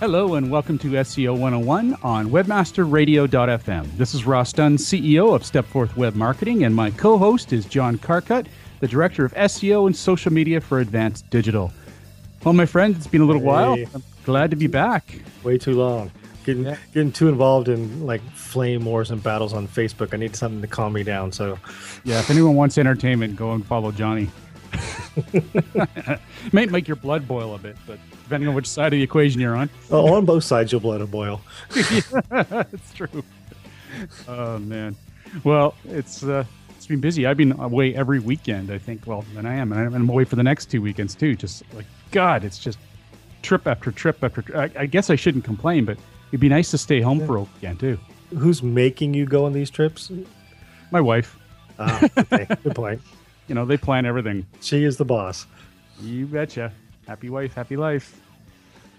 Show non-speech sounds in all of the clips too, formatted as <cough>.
Hello and welcome to SEO 101 on webmasterradio.fm. This is Ross Dunn, CEO of Stepforth Web Marketing, and my co-host is John Carcutt, the Director of SEO and Social Media for Advanced Digital. Well, my friend, it's been a little Hey. while. I'm glad to be back. way too long. Getting Yeah. getting too involved in like flame wars and battles on Facebook. I need something to calm me down. So Yeah, if anyone wants entertainment, go and follow Johnny. <laughs> <laughs> Might make your blood boil a bit, but depending on which side of the equation you're on. oh, on both sides, you'll let it boil. <laughs> It's true. Oh man. Well, it's uh, it's been busy. I've been away every weekend. I think. Well, and I am, and I'm- away for the next two weekends too. Just like God, it's just trip after trip after. Tri- I, I guess I shouldn't complain, but it'd be nice to stay home for a weekend too. Who's making you go on these trips? My wife, Ah, okay, good point. <laughs> you know, they plan everything. She is the boss. You betcha. Happy wife, happy life.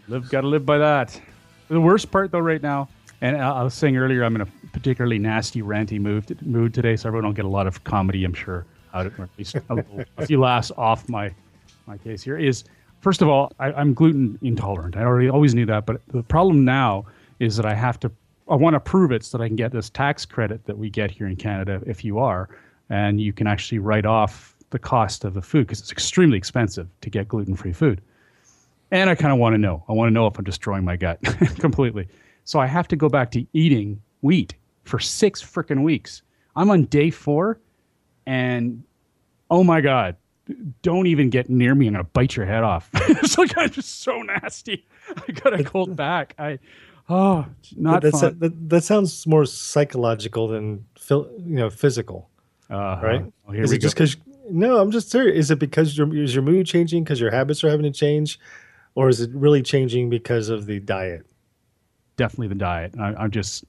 Live, gotta live by that. The worst part, though, right now, and I was saying earlier, I'm in a particularly nasty, ranty mood, mood today, so everyone will get a lot of comedy, I'm sure, out of at least a, little- a few laughs off my my case here. Is first of all, I, I'm gluten intolerant. I already always knew that, but the problem now is that I have to. I want to prove it so that I can get this tax credit that we get here in Canada if you are, and you can actually write off the cost of the food because it's extremely expensive to get gluten-free food. And I kind of want to know. I want to know if I'm destroying my gut <laughs> completely. So I have to go back to eating wheat for six freaking weeks. I'm on day four, and oh my god, don't even get near me. I'm gonna bite your head off. <laughs> it's like I'm just so nasty. <laughs> I gotta hold back. I oh, not that, fun. that, that sounds more psychological than you know physical, Uh-huh. right? Here is we it just because? No, I'm just serious. Is it because your is your mood changing because your habits are having to change, or is it really changing because of the diet? definitely the diet. I, I'm just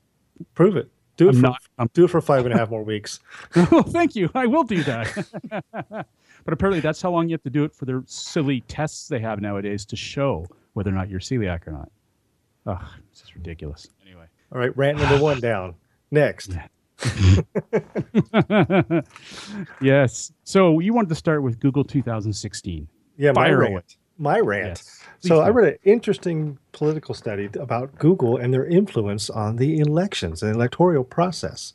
Prove it. Do it I'm for not- I'm- do it for five and a half more weeks. <laughs> oh, thank you. I will do that. <laughs> but apparently, that's how long you have to do it for their silly tests they have nowadays to show whether or not you're celiac or not. Ugh, it's just ridiculous. Anyway. All right, rant number one down. Next. <laughs> yes. So you wanted to start with Google 2016. Yeah, my Fire away. rant. My rant. Yes. So I read an interesting political study about Google and their influence on the elections and electoral process.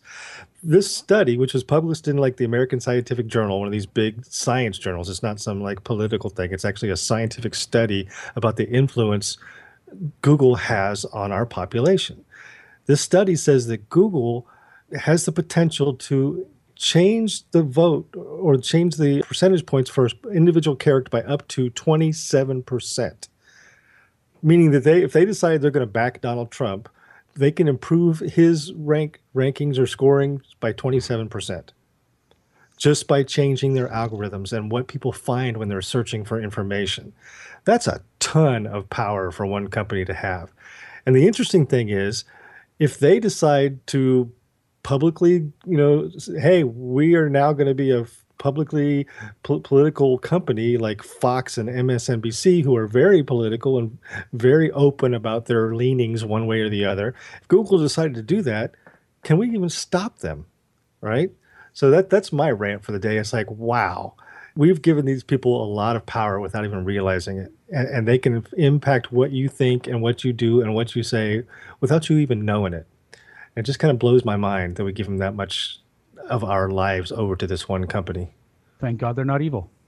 This study, which was published in like the American Scientific Journal, one of these big science journals, it's not some like political thing. It's actually a scientific study about the influence Google has on our population. This study says that Google has the potential to change the vote or change the percentage points for individual character by up to 27%. Meaning that they if they decide they're going to back Donald Trump, they can improve his rank rankings or scoring by 27% just by changing their algorithms and what people find when they're searching for information. That's a ton of power for one company to have. And the interesting thing is, if they decide to publicly, you know, hey, we are now going to be a publicly pol- political company like Fox and MSNBC, who are very political and very open about their leanings one way or the other. If Google decided to do that, can we even stop them? Right? So that that's my rant for the day. It's like, wow, we've given these people a lot of power without even realizing it, and, and they can impact what you think and what you do and what you say without you even knowing it. It just kind of blows my mind that we give them that much of our lives over to this one company. Thank God they're not evil. <laughs>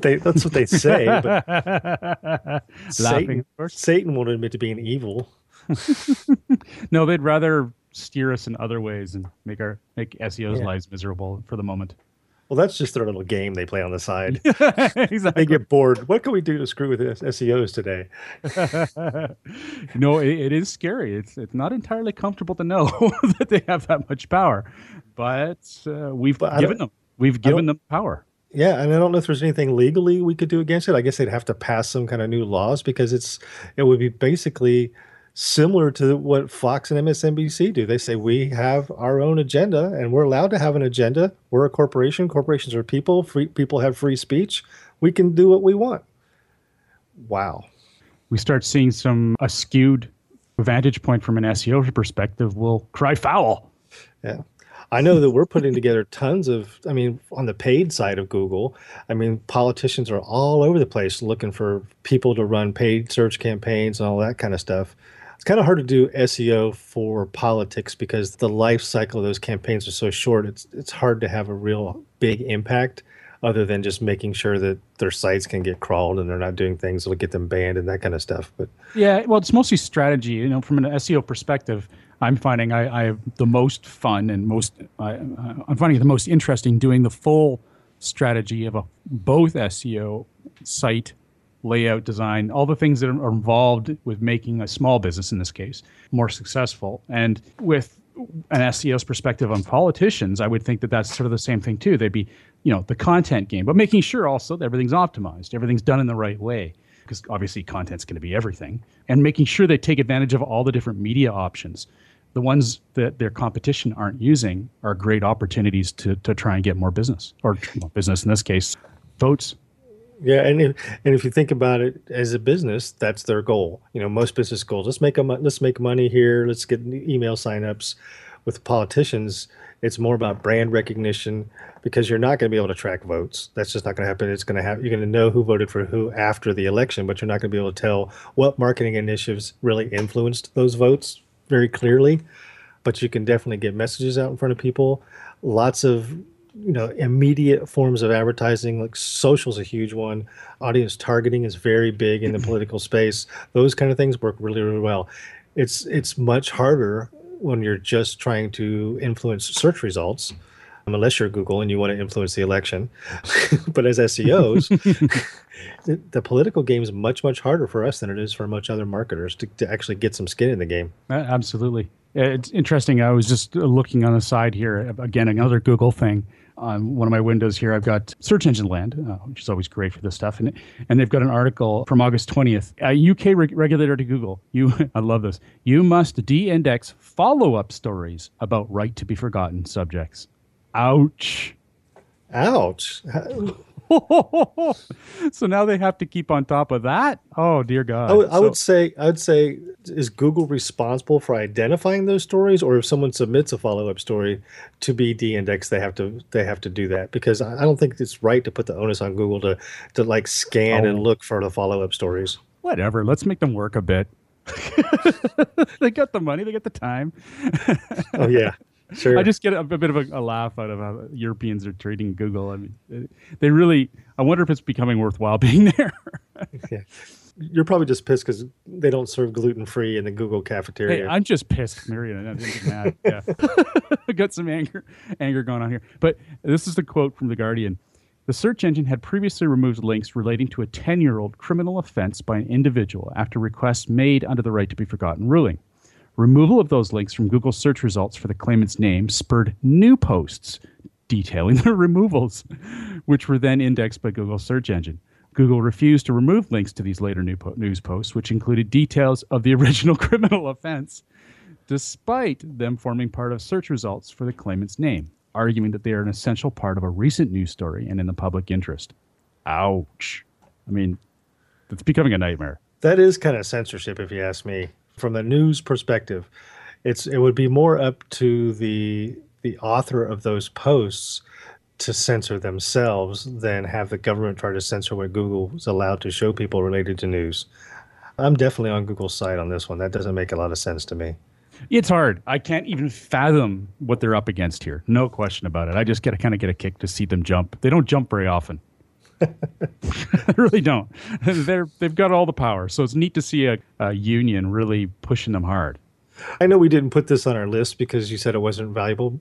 They, that's what they say, but <laughs> Satan. Satan won't admit to being evil. <laughs> No, they'd rather steer us in other ways and make our make SEO's Yeah. lives miserable for the moment. Well, that's just their little game they play on the side. <laughs> exactly. they get bored. What can we do to screw with SEOs today? <laughs> no, it, it is scary. It's it's not entirely comfortable to know <laughs> that they have that much power, but uh, we've But given them we've given them power. Yeah, and I don't know if there's anything legally we could do against it. I guess they'd have to pass some kind of new laws because it's it would be basically similar to what Fox and MSNBC do. They say we have our own agenda and we're allowed to have an agenda. We're a corporation. Corporations are people. Free people have free speech. We can do what we want. Wow. We start seeing some a skewed vantage point from an SEO perspective We'll cry foul. Yeah. I know that we're putting together tons of, I mean, on the paid side of Google, I mean, politicians are all over the place looking for people to run paid search campaigns and all that kind of stuff. It's kind of hard to do SEO for politics because the life cycle of those campaigns are so short. It's it's hard to have a real big impact other than just making sure that their sites can get crawled and they're not doing things that'll get them banned and that kind of stuff. But yeah, well, it's mostly strategy. You know, from an SEO perspective, I'm finding I, I have the most fun and most I, I'm finding it the most interesting doing the full strategy of a both SEO site layout design all the things that are involved with making a small business in this case more successful and with an SEO's perspective on politicians, I would think that that's sort of the same thing too. They'd be, you know, the content game, but making sure also that everything's optimized, everything's done in the right way, because obviously content's going to be everything, and making sure they take advantage of all the different media options. The ones that their competition aren't using are great opportunities to to try and get more business, or business in this case, votes. Yeah, and if, and if you think about it as a business, that's their goal. You know, most business goals. Let's make a let's make money here. Let's get email signups. With politicians, it's more about brand recognition because you're not going to be able to track votes. That's just not going to happen. It's going to have you're going to know who voted for who after the election, but you're not going to be able to tell what marketing initiatives really influenced those votes very clearly. But you can definitely get messages out in front of people. Lots of you know immediate forms of advertising like social is a huge one. Audience targeting is very big in the political space. Those kind of things work really really well. It's it's much harder when you're just trying to influence search results um, unless you're google and you want to influence the election. <laughs> But as seos <laughs> the, the, political game is much much harder for us than it is for much other marketers to, to actually get some skin in the game. Absolutely. It's interesting i was just looking on the side here again another google thing on one of my windows here, I've got Search Engine Land, uh, which is always great for this stuff, and and they've got an article from August twentieth. A UK re- regulator to Google, you, <laughs> I love this. You must de-index follow-up stories about right to be forgotten subjects. Ouch. Ouch. <laughs> so now they have to keep on top of that. Oh dear God! I, w- I so, would say I would say is Google responsible for identifying those stories, or if someone submits a follow up story to be de-indexed, they have to they have to do that because I don't think it's right to put the onus on Google to to like scan oh. and look for the follow up stories. Whatever. Let's make them work a bit. <laughs> they got the money. They got the time. oh yeah. <laughs> Sure. I just get a, a bit of a, a, laugh out of how Europeans are treating Google. I mean, they really. I wonder if it's becoming worthwhile <laughs> being there. <laughs> yeah. You're probably just pissed because they don't serve gluten free in the Google cafeteria. Hey, I'm just pissed, Marion. I'm just mad. Yeah, <laughs> I got some anger, anger going on here. But this is the quote from the Guardian. The search engine had previously removed links relating to a 10 year old criminal offense by an individual after requests made under the right to be forgotten ruling. Removal of those links from Google search results for the claimant's name spurred new posts detailing <laughs> the removals, which were then indexed by Google's search engine. Google refused to remove links to these later news posts, which included details of the <laughs> original criminal offense, despite them forming part of search results for the claimant's name, arguing that they are an essential part of a recent news story and in the public interest. Ouch. I mean, it's becoming a nightmare. That is kind of censorship, if you ask me from the news perspective, it's it would be more up to the the author of those posts to censor themselves than have the government try to censor what Google is allowed to show people related to news. I'm definitely on Google's side on this one. That doesn't make a lot of sense to me. It's hard. I can't even fathom what they're up against here. No question about it. I just get kind of get a kick to see them jump. They don't jump very often. <laughs> they really don't. <laughs> They're they've got all the power, so it's neat to see a, a union really pushing them hard. I know we didn't put this on our list because you said it wasn't valuable.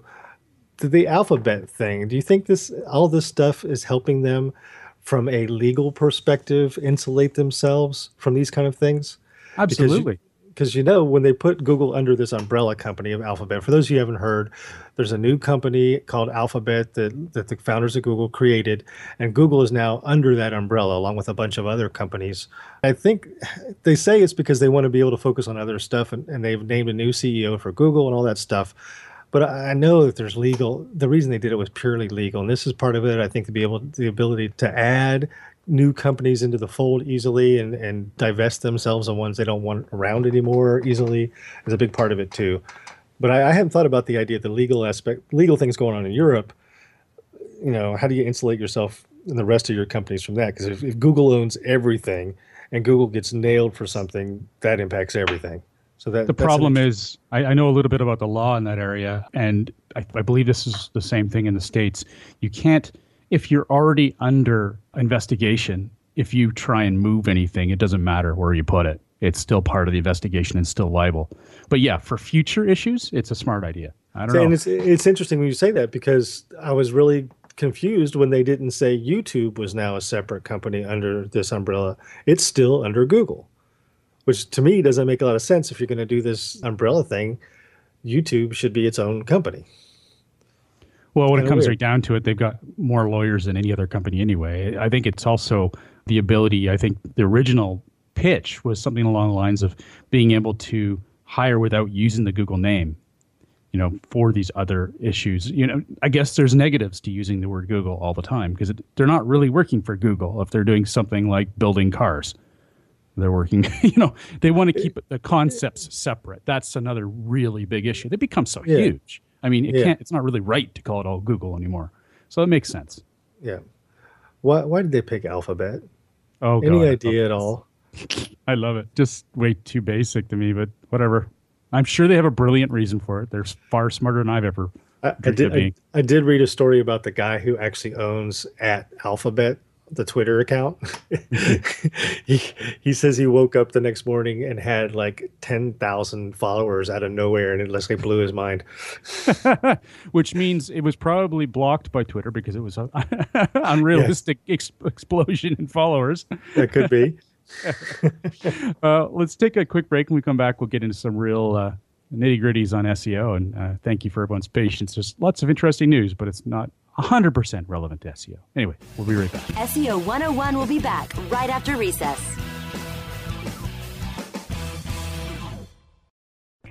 The alphabet thing. Do you think this all this stuff is helping them from a legal perspective insulate themselves from these kind of things? Absolutely. Because you know when they put Google under this umbrella company of Alphabet. For those of you haven't heard, there's a new company called Alphabet that that the founders of Google created, and Google is now under that umbrella along with a bunch of other companies. I think they say it's because they want to be able to focus on other stuff, and, and they've named a new CEO for Google and all that stuff. But I know that there's legal. The reason they did it was purely legal, and this is part of it. I think to be able the ability to add new companies into the fold easily and, and divest themselves of ones they don't want around anymore easily is a big part of it too. But I, I hadn't thought about the idea, of the legal aspect, legal things going on in Europe. You know, how do you insulate yourself and the rest of your companies from that? Because if, if Google owns everything and Google gets nailed for something, that impacts everything. So that the problem is, I, I, know a little bit about the law in that area, and I, I believe this is the same thing in the states. You can't if you're already under investigation, if you try and move anything, it doesn't matter where you put it. It's still part of the investigation and still liable. But yeah, for future issues, it's a smart idea. I don't know. And it's it's interesting when you say that because I was really confused when they didn't say YouTube was now a separate company under this umbrella. It's still under Google, which to me doesn't make a lot of sense. If you're going to do this umbrella thing, YouTube should be its own company. Well, when it comes weird. right down to it, they've got more lawyers than any other company anyway. I think it's also the ability. I think the original pitch was something along the lines of being able to hire without using the Google name. You know, for these other issues. You know, I guess there's negatives to using the word Google all the time because they're not really working for Google if they're doing something like building cars. They're working, <laughs> you know, they want to keep the concepts separate. That's another really big issue. They become so yeah. huge I mean, it yeah. can't. It's not really right to call it all Google anymore. So it makes sense. Yeah. Why Why did they pick Alphabet? Oh, any God, idea at all? <laughs> I love it. Just way too basic to me, but whatever. I'm sure they have a brilliant reason for it. They're far smarter than I've ever. I, I did. I, I, did read a story about the guy who actually owns at Alphabet the Twitter account. <laughs> he he says he woke up the next morning and had like ten thousand followers out of nowhere, and it like blew his mind. <laughs> Which means it was probably blocked by Twitter because it was an <laughs> unrealistic ex- explosion in followers. That could be. uh, let's take a quick break, and we come back. We'll get into some real. Uh, nitty gritties on SEO, and uh, thank you for everyone's patience. There's lots of interesting news, but it's not 100% relevant to SEO. Anyway, we'll be right back. SEO 101 will be back right after recess.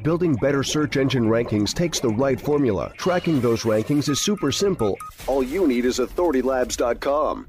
Building better search engine rankings takes the right formula. Tracking those rankings is super simple. All you need is authoritylabs.com.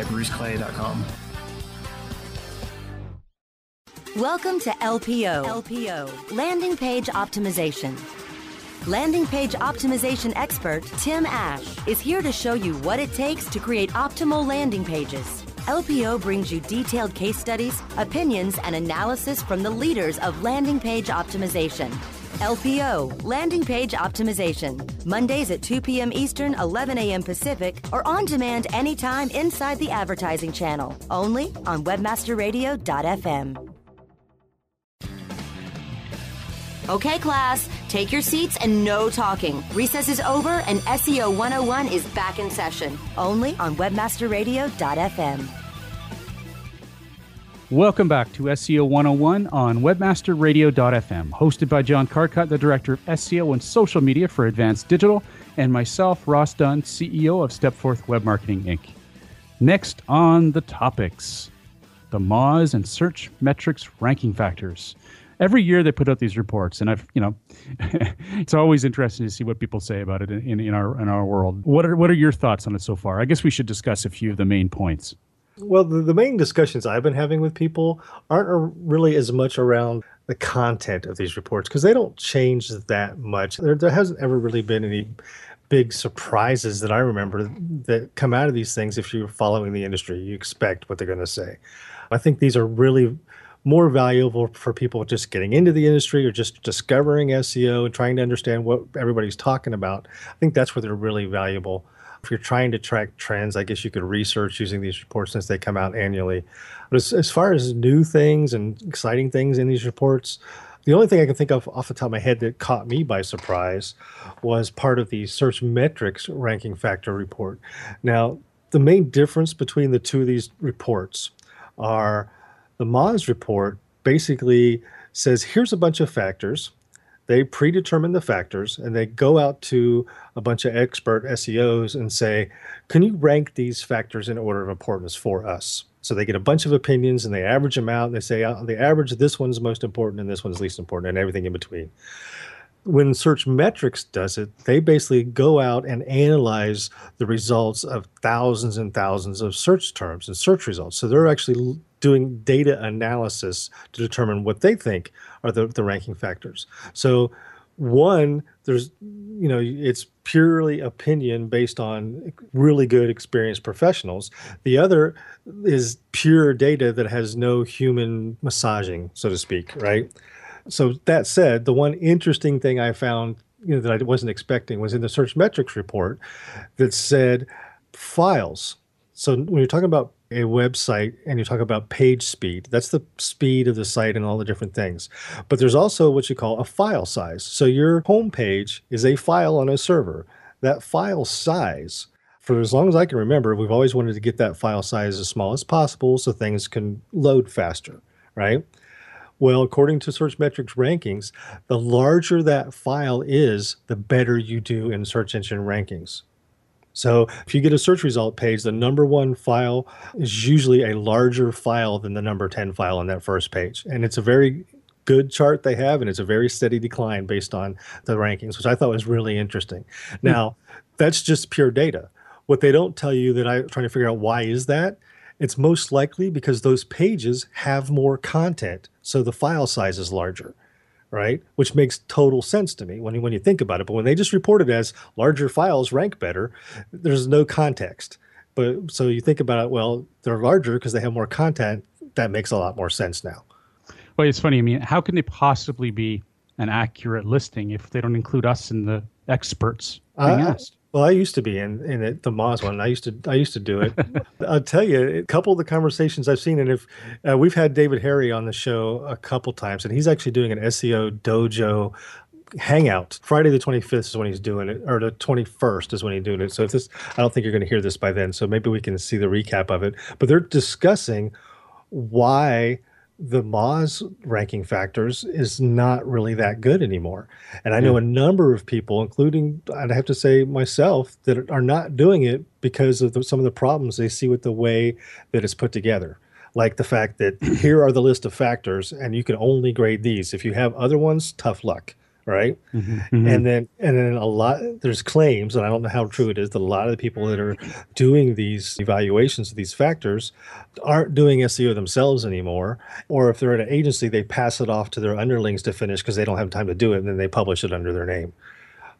at bruceclay.com. Welcome to LPO. LPO, Landing Page Optimization. Landing Page Optimization expert Tim Ash is here to show you what it takes to create optimal landing pages. LPO brings you detailed case studies, opinions, and analysis from the leaders of landing page optimization LPO, Landing Page Optimization. Mondays at 2 p.m. Eastern, 11 a.m. Pacific, or on demand anytime inside the advertising channel. Only on WebmasterRadio.fm. Okay, class, take your seats and no talking. Recess is over and SEO 101 is back in session. Only on WebmasterRadio.fm. Welcome back to SEO 101 on webmasterradio.fm, hosted by John Carcutt, the director of SEO and social media for Advanced Digital, and myself, Ross Dunn, CEO of Stepforth Web Marketing Inc. Next on the topics the Moz and search metrics ranking factors. every year they put out these reports, and I've you know, <laughs> it's always interesting to see what people say about it in, in our in our world. What are what are your thoughts on it so far? I guess we should discuss a few of the main points. Well, the, the main discussions I've been having with people aren't really as much around the content of these reports because they don't change that much. There, there hasn't ever really been any big surprises that I remember that come out of these things if you're following the industry. You expect what they're going to say. I think these are really more valuable for people just getting into the industry or just discovering SEO and trying to understand what everybody's talking about. I think that's where they're really valuable. If you're trying to track trends, I guess you could research using these reports since they come out annually. But as, as far as new things and exciting things in these reports, the only thing I can think of off the top of my head that caught me by surprise was part of the search metrics ranking factor report. Now, the main difference between the two of these reports are the Moz report basically says here's a bunch of factors. They predetermine the factors and they go out to a bunch of expert SEOs and say, can you rank these factors in order of importance for us? So they get a bunch of opinions and they average them out. And they say, oh, the average, this one's most important and this one's least important and everything in between when Search Metrics does it, they basically go out and analyze the results of thousands and thousands of search terms and search results. So they're actually doing data analysis to determine what they think are the, the ranking factors. So one, there's, you know, it's purely opinion based on really good experienced professionals. The other is pure data that has no human massaging, so to speak, right? So that said, the one interesting thing I found you know, that I wasn't expecting was in the search metrics report that said files. So when you're talking about a website and you talk about page speed, that's the speed of the site and all the different things. But there's also what you call a file size. So your home page is a file on a server. That file size, for as long as I can remember, we've always wanted to get that file size as small as possible so things can load faster, right? Well, according to Search Metrics rankings, the larger that file is, the better you do in search engine rankings. So if you get a search result page, the number one file is usually a larger file than the number 10 file on that first page. And it's a very good chart they have, and it's a very steady decline based on the rankings, which I thought was really interesting. Hmm. Now, that's just pure data. What they don't tell you that I'm trying to figure out why is that it's most likely because those pages have more content, so the file size is larger, right? Which makes total sense to me when you, when you think about it. But when they just report it as larger files rank better, there's no context. But so you think about it, well, they're larger because they have more content. That makes a lot more sense now. Well, it's funny. I mean, how can they possibly be an accurate listing if they don't include us in the experts being uh, asked? Well, I used to be in in it, the Moz one. I used to I used to do it. <laughs> I'll tell you, a couple of the conversations I've seen, and if uh, we've had David Harry on the show a couple times, and he's actually doing an SEO dojo hangout. Friday the 25th is when he's doing it, or the 21st is when he's doing it. So if this, I don't think you're going to hear this by then. So maybe we can see the recap of it. But they're discussing why the Moz ranking factors is not really that good anymore. And I know a number of people, including I'd have to say myself, that are not doing it because of the, some of the problems they see with the way that it's put together. Like the fact that <clears throat> here are the list of factors and you can only grade these. If you have other ones, tough luck right? Mm-hmm, mm-hmm. And then and then a lot there's claims, and I don't know how true it is, that a lot of the people that are doing these evaluations of these factors aren't doing SEO themselves anymore, or if they're at an agency, they pass it off to their underlings to finish because they don't have time to do it, and then they publish it under their name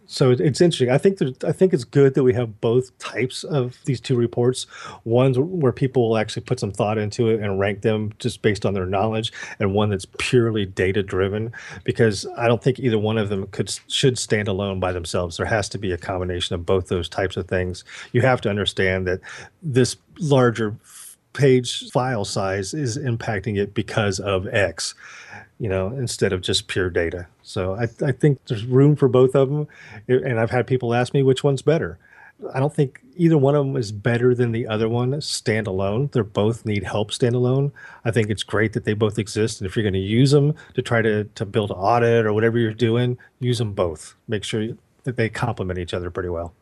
so it's interesting. I think I think it's good that we have both types of these two reports. Ones where people will actually put some thought into it and rank them just based on their knowledge, and one that's purely data driven. Because I don't think either one of them could should stand alone by themselves. There has to be a combination of both those types of things. You have to understand that this larger page file size is impacting it because of X you know, instead of just pure data. So I, I think there's room for both of them. And I've had people ask me which one's better. I don't think either one of them is better than the other one standalone. They both need help standalone. I think it's great that they both exist. And if you're going to use them to try to, to build an audit or whatever you're doing, use them both. Make sure that they complement each other pretty well.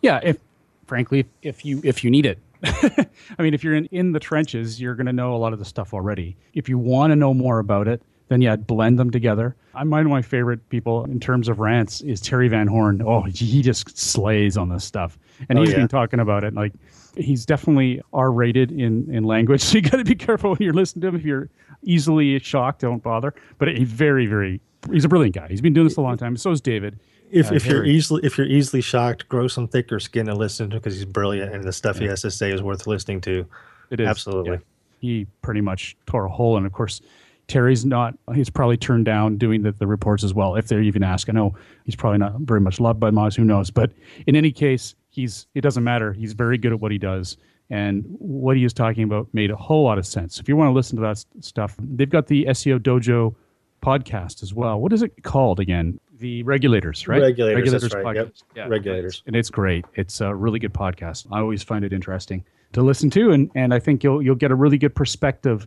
Yeah. If frankly, if you, if you need it, <laughs> I mean, if you're in, in the trenches, you're going to know a lot of the stuff already. If you want to know more about it, then yeah, blend them together. I'm one of my favorite people in terms of rants is Terry Van Horn. Oh, he just slays on this stuff, and Oh, he's yeah. been talking about it. Like he's definitely R-rated in in language, so <laughs> you got to be careful when you're listening to him. If you're easily shocked, don't bother. But he's very, very. He's a brilliant guy. He's been doing this a long time. So is David. If, Uh, if you're easily if you're easily shocked, grow some thicker skin and listen to him because he's brilliant and the stuff he has to say is worth listening to. It is Absolutely. yeah. He pretty much tore a hole, and of course, Terry's not. He's probably turned down doing the, the reports as well. If they even ask, I know he's probably not very much loved by Moz. Who knows? But in any case, he's. It doesn't matter. He's very good at what he does, and what he is talking about made a whole lot of sense. If you want to listen to that s- stuff, they've got the SEO Dojo podcast as well. What is it called again? The regulators, right? Regulators, that's right. Yep. Yeah. Regulators. and it's great. It's a really good podcast. I always find it interesting to listen to, and and I think you'll you'll get a really good perspective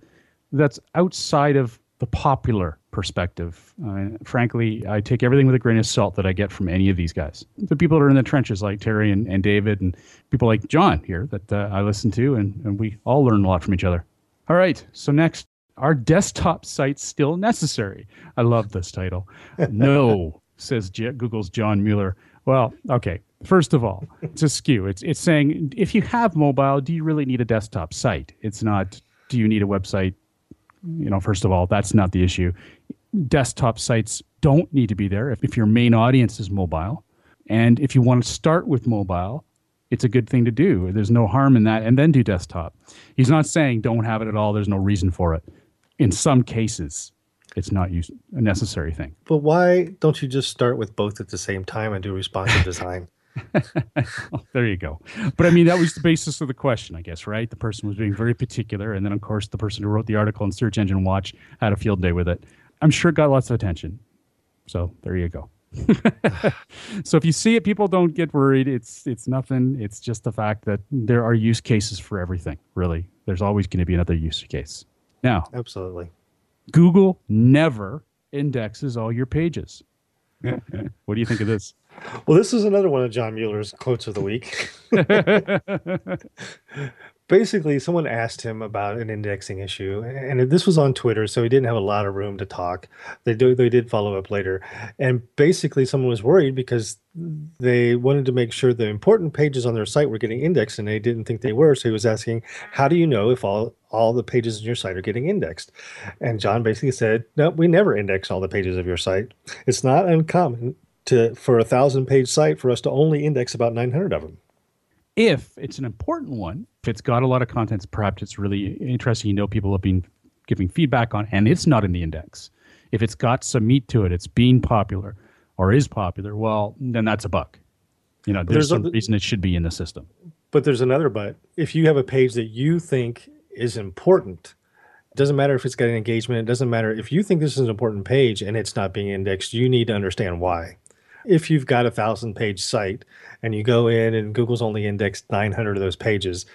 that's outside of the popular perspective. Uh, frankly, I take everything with a grain of salt that I get from any of these guys. The people that are in the trenches, like Terry and, and David, and people like John here that uh, I listen to, and, and we all learn a lot from each other. All right, so next, are desktop sites still necessary? I love this title. no, says Google's John Mueller. Well, okay. First of all, it's a skew. It's it's saying if you have mobile, do you really need a desktop site? It's not. Do you need a website? You know, first of all, that's not the issue. Desktop sites don't need to be there if, if your main audience is mobile, and if you want to start with mobile, it's a good thing to do. There's no harm in that, and then do desktop. He's not saying don't have it at all. There's no reason for it. In some cases, it's not use, a necessary thing. But why don't you just start with both at the same time and do responsive design? <laughs> <laughs> There you go. But I mean, that was the basis of the question, I guess, right? The person was being very particular. And then, of course, the person who wrote the article in Search Engine Watch had a field day with it. I'm sure it got lots of attention. So there you go. <laughs> so if you see it, people don't get worried. It's it's nothing. It's just the fact that there are use cases for everything. Really, there's always going to be another use case. Now, Absolutely. Google never indexes all your pages. <laughs> what do you think of this? Well, this is another one of John Mueller's quotes of the week. <laughs> Basically, someone asked him about an indexing issue, and this was on Twitter, so he didn't have a lot of room to talk. They do, they did follow up later, and basically, someone was worried because they wanted to make sure the important pages on their site were getting indexed, and they didn't think they were. So he was asking, "How do you know if all all the pages in your site are getting indexed?" And John basically said, "No, we never index all the pages of your site. It's not uncommon." To, for a thousand page site for us to only index about 900 of them if it's an important one, if it's got a lot of contents, perhaps it's really interesting. You know, people have been giving feedback on, and it's not in the index. If it's got some meat to it, it's being popular or is popular. Well, then that's a buck. You know, there's, there's some other- reason it should be in the system. But there's another but. If you have a page that you think is important, it doesn't matter if it's got an engagement, it doesn't matter if you think this is an important page and it's not being indexed, you need to understand why. If you've got a thousand page site and you go in and Google's only indexed 900 of those pages,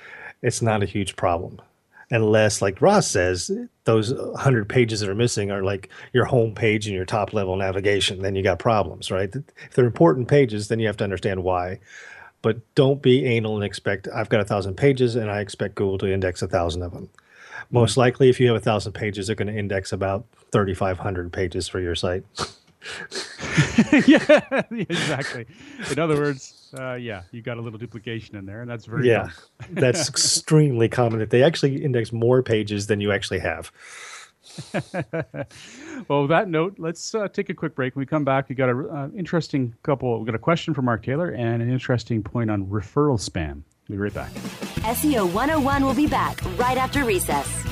it's not a huge problem. Unless, like Ross says, those 100 pages that are missing are like your home page and your top level navigation, then you got problems, right? If they're important pages, then you have to understand why but don't be anal and expect I've got a thousand pages and I expect Google to index a thousand of them. Most hmm. likely, if you have a thousand pages, they're going to index about 3,500 pages for your site. <laughs> <laughs> yeah, exactly. In other words, uh, yeah, you got a little duplication in there, and that's very Yeah, that's extremely common. That they actually index more pages than you actually have. <laughs> well, with that note, let's uh, take a quick break. When we come back, we got an uh, interesting couple. We got a question from Mark Taylor and an interesting point on referral spam. We'll be right back. SEO 101 will be back right after recess.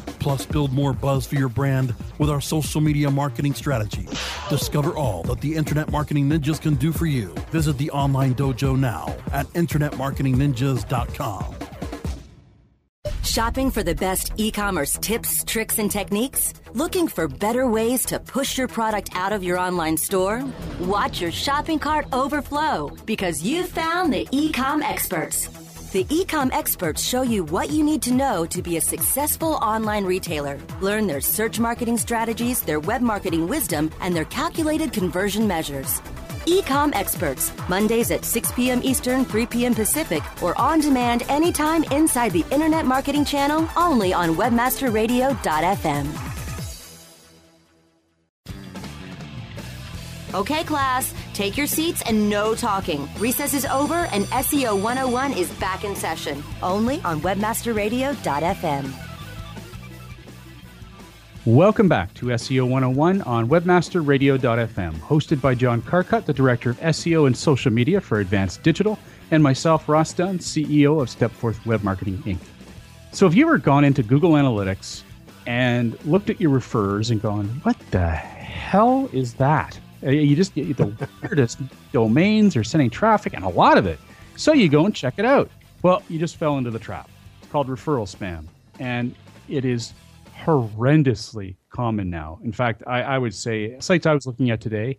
Plus, build more buzz for your brand with our social media marketing strategy. Discover all that the Internet Marketing Ninjas can do for you. Visit the online dojo now at InternetMarketingNinjas.com. Shopping for the best e commerce tips, tricks, and techniques? Looking for better ways to push your product out of your online store? Watch your shopping cart overflow because you found the ecom experts. The Ecom experts show you what you need to know to be a successful online retailer. Learn their search marketing strategies, their web marketing wisdom, and their calculated conversion measures. Ecom experts, Mondays at 6 p.m. Eastern, 3 p.m. Pacific, or on demand anytime inside the Internet Marketing Channel only on WebmasterRadio.fm. Okay, class, take your seats and no talking. Recess is over and SEO 101 is back in session only on WebmasterRadio.fm. Welcome back to SEO 101 on WebmasterRadio.fm, hosted by John Carcutt, the Director of SEO and Social Media for Advanced Digital, and myself, Ross Dunn, CEO of Stepforth Web Marketing Inc. So, have you ever gone into Google Analytics and looked at your referrers and gone, what the hell is that? Uh, You just get the weirdest domains are sending traffic and a lot of it. So, you go and check it out. Well, you just fell into the trap. It's called referral spam. And it is horrendously common now. In fact, I, I would say sites I was looking at today,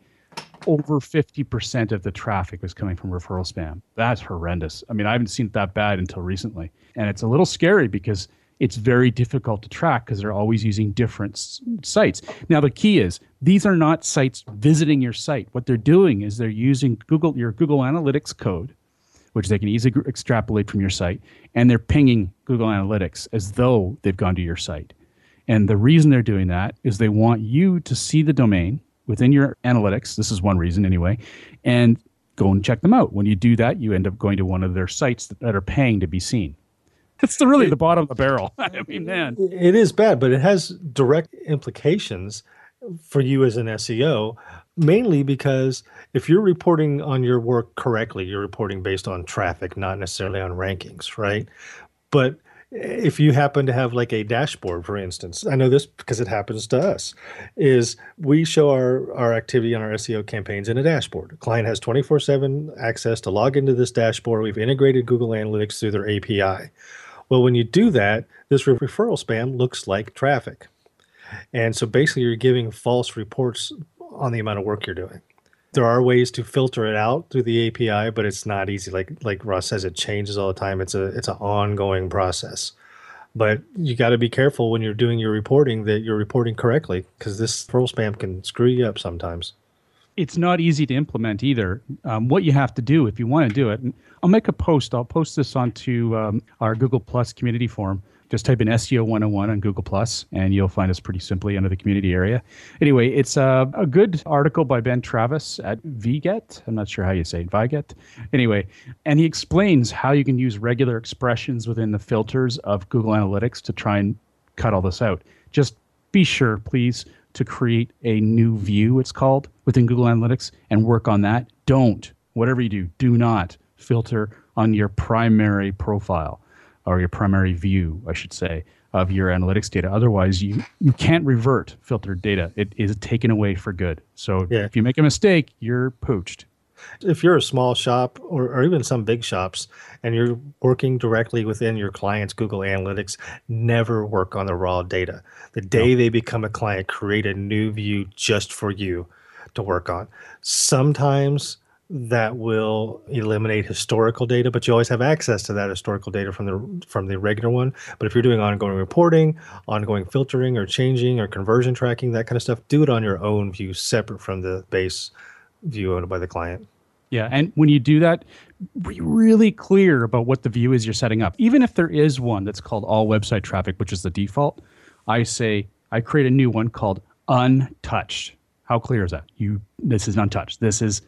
over 50% of the traffic was coming from referral spam. That's horrendous. I mean, I haven't seen it that bad until recently. And it's a little scary because it's very difficult to track because they're always using different sites. Now, the key is these are not sites visiting your site. What they're doing is they're using Google your Google Analytics code which they can easily extrapolate from your site, and they're pinging Google Analytics as though they've gone to your site. And the reason they're doing that is they want you to see the domain within your analytics. This is one reason, anyway, and go and check them out. When you do that, you end up going to one of their sites that are paying to be seen. That's the, really the bottom of the barrel. <laughs> I mean, man. It is bad, but it has direct implications for you as an SEO, mainly because if you're reporting on your work correctly, you're reporting based on traffic, not necessarily on rankings, right? But if you happen to have like a dashboard, for instance, I know this because it happens to us, is we show our, our activity on our SEO campaigns in a dashboard. A client has 24 7 access to log into this dashboard. We've integrated Google Analytics through their API. Well, when you do that, this re- referral spam looks like traffic. And so basically, you're giving false reports on the amount of work you're doing. There are ways to filter it out through the API, but it's not easy. Like like Ross says, it changes all the time. It's a it's an ongoing process. But you got to be careful when you're doing your reporting that you're reporting correctly because this referral spam can screw you up sometimes. It's not easy to implement either. Um, what you have to do if you want to do it, and I'll make a post. I'll post this onto um, our Google Plus community forum. Just type in SEO 101 on Google Plus, and you'll find us pretty simply under the community area. Anyway, it's a, a good article by Ben Travis at VGet. I'm not sure how you say it, Viget. Anyway, and he explains how you can use regular expressions within the filters of Google Analytics to try and cut all this out. Just be sure, please, to create a new view, it's called, within Google Analytics and work on that. Don't, whatever you do, do not filter on your primary profile or your primary view, I should say, of your analytics data. Otherwise, you, you can't revert filtered data. It is taken away for good. So Yeah. if you make a mistake, you're poached. If you're a small shop or, or even some big shops and you're working directly within your client's Google Analytics, never work on the raw data. The day they become a client, create a new view just for you to work on. Sometimes that will eliminate historical data, but you always have access to that historical data from the from the regular one. But if you're doing ongoing reporting, ongoing filtering or changing or conversion tracking, that kind of stuff, do it on your own view separate from the base view owned by the client. Yeah, and when you do that, be really clear about what the view is you're setting up. Even if there is one that's called all website traffic, which is the default, I say I create a new one called untouched. How clear is that? You this is untouched. This is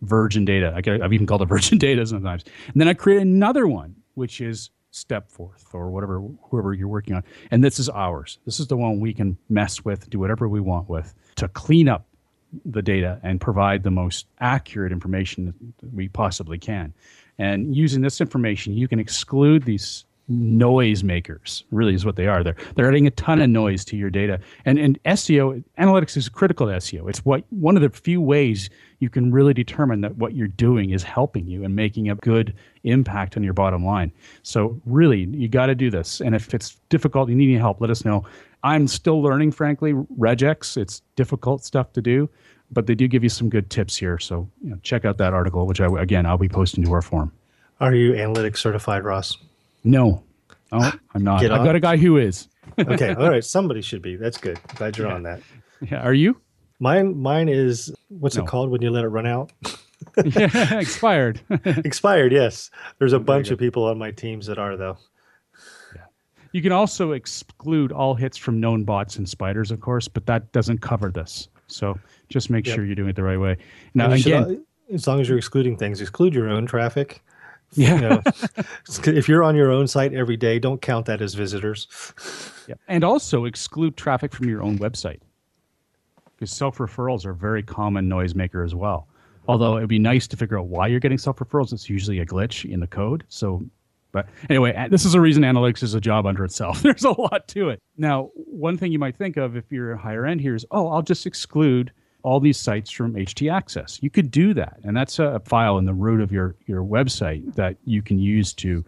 virgin data. I have even called it <laughs> virgin data sometimes. And then I create another one, which is step Stepforth or whatever whoever you're working on. And this is ours. This is the one we can mess with, do whatever we want with to clean up the data and provide the most accurate information that we possibly can. And using this information, you can exclude these noise makers really is what they are. They're they're adding a ton of noise to your data. And and seo analytics is critical to seo it's what one of the few ways you can really determine that what you're doing is helping you and making a good impact on your bottom line. So really you got to do this. And if it's difficult you need any help let us know i'm still learning frankly regex it's difficult stuff to do but they do give you some good tips here so you know, check out that article which I, again i'll be posting to our forum are you analytics certified ross no, oh, I'm not. I've got a guy who is. <laughs> okay, all right. Somebody should be. That's good. Glad you're yeah. on that. Yeah, are you? Mine, mine is what's no. it called when you let it run out? <laughs> yeah, <laughs> expired. expired. Yes, there's a bunch of people on my teams that are though. Yeah. You can also exclude all hits from known bots and spiders, of course, but that doesn't cover this. So just make yep. sure you're doing it the right way. Now, again, should, as long as you're excluding things, exclude your own traffic <laughs> yeah. You know, if you're on your own site every day, don't count that as visitors. <laughs> Yeah. And also exclude traffic from your own website because self referrals are a very common noisemaker as well. Although it would be nice to figure out why you're getting self referrals. It's usually a glitch in the code. So, but anyway, uh, this is a reason analytics is a job under itself. <laughs> There's a lot to it. Now, one thing you might think of if you're a higher end here is, oh, I'll just exclude all these sites from htaccess. You could do that, and that's a file in the root of your your website that you can use to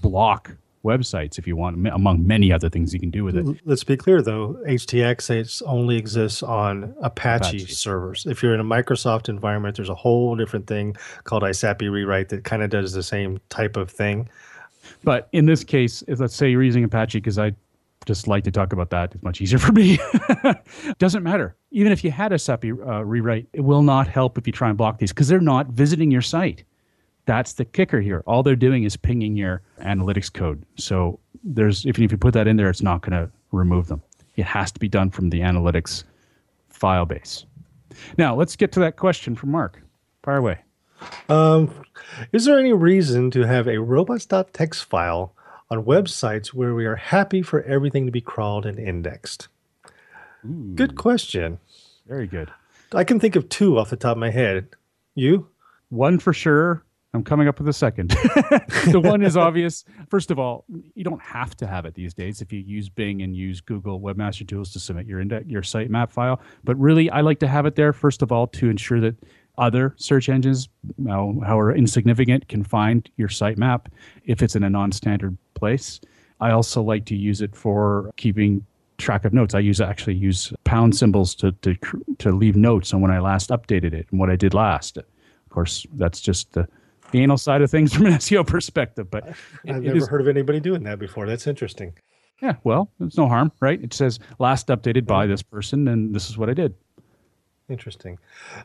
block websites if you want, among many other things you can do with it. Let's be clear though, htaccess only exists on Apache, Apache, servers. If you're in a Microsoft environment, there's a whole different thing called ISAPI rewrite that kind of does the same type of thing. But in this case, let's say you're using Apache because I just like to talk about that. It's much easier <laughs> for me. Doesn't matter. Even if you had ISAPI uh, rewrite, it will not help if you try and block these because they're not visiting your site. That's the kicker here. All they're doing is pinging your analytics code. So there's if, if you put that in there, it's not going to remove them. It has to be done from the analytics file base. Now let's get to that question from Mark. Fire away. Um, is there any reason to have a robots.txt file on websites where we are happy for everything to be crawled and indexed? Ooh, good question. Very good. I can think of two off the top of my head. You? One for sure. I'm coming up with a second. <laughs> the one is obvious. First of all, you don't have to have it these days if you use Bing and use Google Webmaster Tools to submit your index, your sitemap file. But really, I like to have it there first of all to ensure that other search engines, however insignificant, can find your sitemap if it's in a non-standard place. I also like to use it for keeping track of notes. I use actually use pound symbols to to to leave notes on when I last updated it and what I did last. Of course, that's just the, the anal side of things <laughs> from an SEO perspective. But I've never is, heard of anybody doing that before. That's interesting. Yeah, well, there's no harm, right? It says last updated by this person, and this is what I did. Interesting.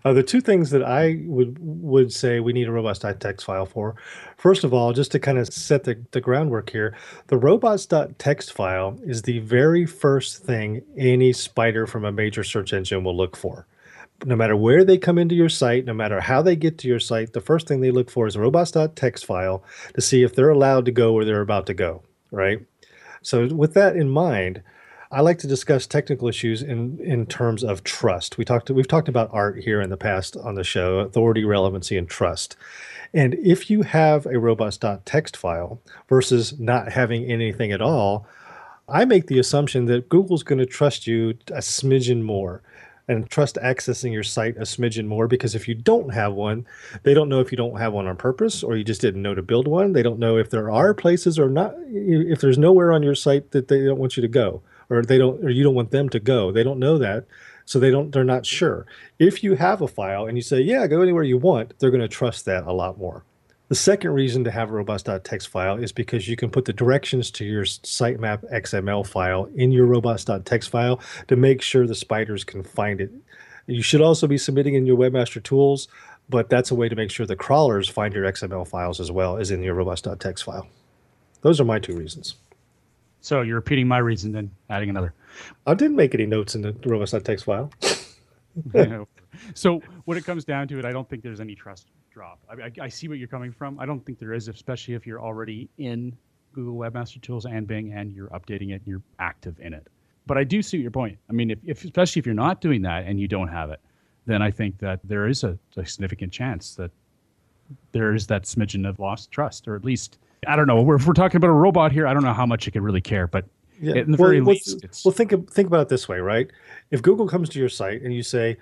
Uh, the two things that I would would say we need a robots.txt file for, first of all, just to kind of set the, the groundwork here, the robots.txt file is the very first thing any spider from a major search engine will look for. No matter where they come into your site, no matter how they get to your site, the first thing they look for is a robots.txt file to see if they're allowed to go where they're about to go, right? So with that in mind, I like to discuss technical issues in in terms of trust. We talked we've talked about art here in the past on the show, authority, relevancy, and trust. And if you have a robots.txt file versus not having anything at all, I make the assumption that Google's going to trust you a smidgen more and trust accessing your site a smidgen more because if you don't have one, they don't know if you don't have one on purpose or you just didn't know to build one. They don't know if there are places or not, if there's nowhere on your site that they don't want you to go or they don't or you don't want them to go. They don't know that so they don't they're not sure. If you have a file and you say yeah go anywhere you want they're going to trust that a lot more. The second reason to have a robots.txt file is because you can put the directions to your sitemap xml file in your robots.txt file to make sure the spiders can find it. You should also be submitting in your webmaster tools but that's a way to make sure the crawlers find your xml files as well as in your robots.txt file. Those are my two reasons So you're repeating my reason, then adding another. I didn't make any notes in the robots.txt file. <laughs> <laughs> so when it comes down to it, I don't think there's any trust drop. I, I, I, see what you're coming from. I don't think there is, especially if you're already in Google Webmaster Tools and Bing and you're updating it and you're active in it. But I do see your point. I mean, if, if especially if you're not doing that and you don't have it, then I think that there is a, a significant chance that there is that smidgen of lost trust, or at least I don't know. If we're talking about a robot here, I don't know how much it could really care, but yeah. in the well, very well, least, it's... well, think think about it this way, right? If Google comes to your site and you say,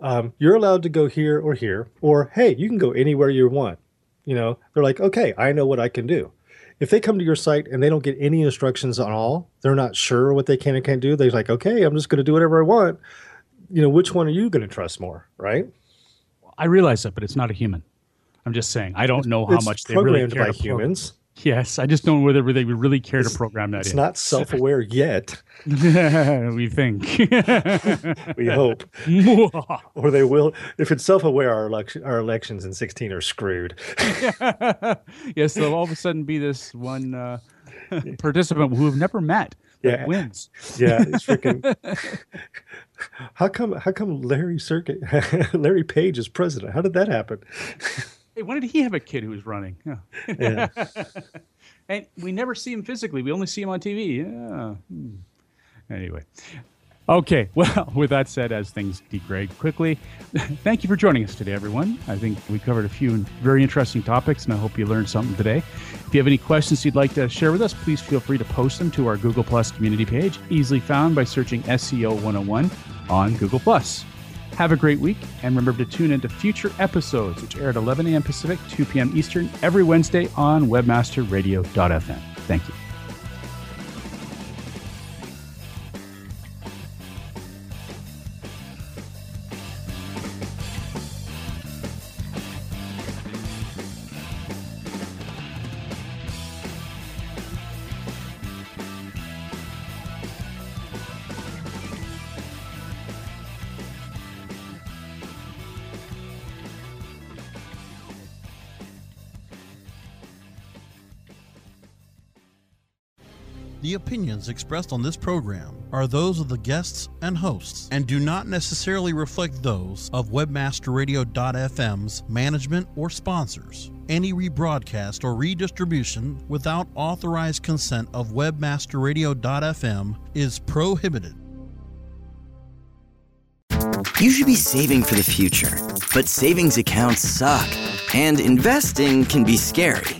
um, "You're allowed to go here or here," or "Hey, you can go anywhere you want," you know, they're like, "Okay, I know what I can do." If they come to your site and they don't get any instructions at all, they're not sure what they can and can't do. They're like, "Okay, I'm just going to do whatever I want." You know, which one are you going to trust more, right? I realize that, but it's not a human. I'm just saying I don't know how it's much they really care by humans. Yes, I just don't know whether they would really care it's, to program that. It's in. not self-aware yet. <laughs> we think. <laughs> we hope. <laughs> or they will. If it's self-aware, our, election, our elections in 16 are screwed. yes, there'll all of a sudden be this one uh, participant who have never met that yeah. wins. Yeah, it's freaking. how come? How come Larry Circuit, Larry Page is president? How did that happen? When did he have a kid who was running? <laughs> Yeah. and we never see him physically. We only see him on TV. Yeah. Hmm. Anyway. Okay, <laughs> well, with that said, as things degrade quickly, <laughs> thank you for joining us today, everyone. I think we covered a few very interesting topics, and I hope you learned something today. If you have any questions you'd like to share with us, please feel free to post them to our Google Plus community page, easily found by searching SEO 101 on Google Plus. Have a great week, and remember to tune into future episodes, which air at 11 a.m. Pacific, 2 p.m. Eastern, every Wednesday on WebmasterRadio.fm. Thank you. The opinions expressed on this program are those of the guests and hosts and do not necessarily reflect those of WebmasterRadio.fm's management or sponsors. Any rebroadcast or redistribution without authorized consent of WebmasterRadio.fm is prohibited. You should be saving for the future, but savings accounts suck, and investing can be scary.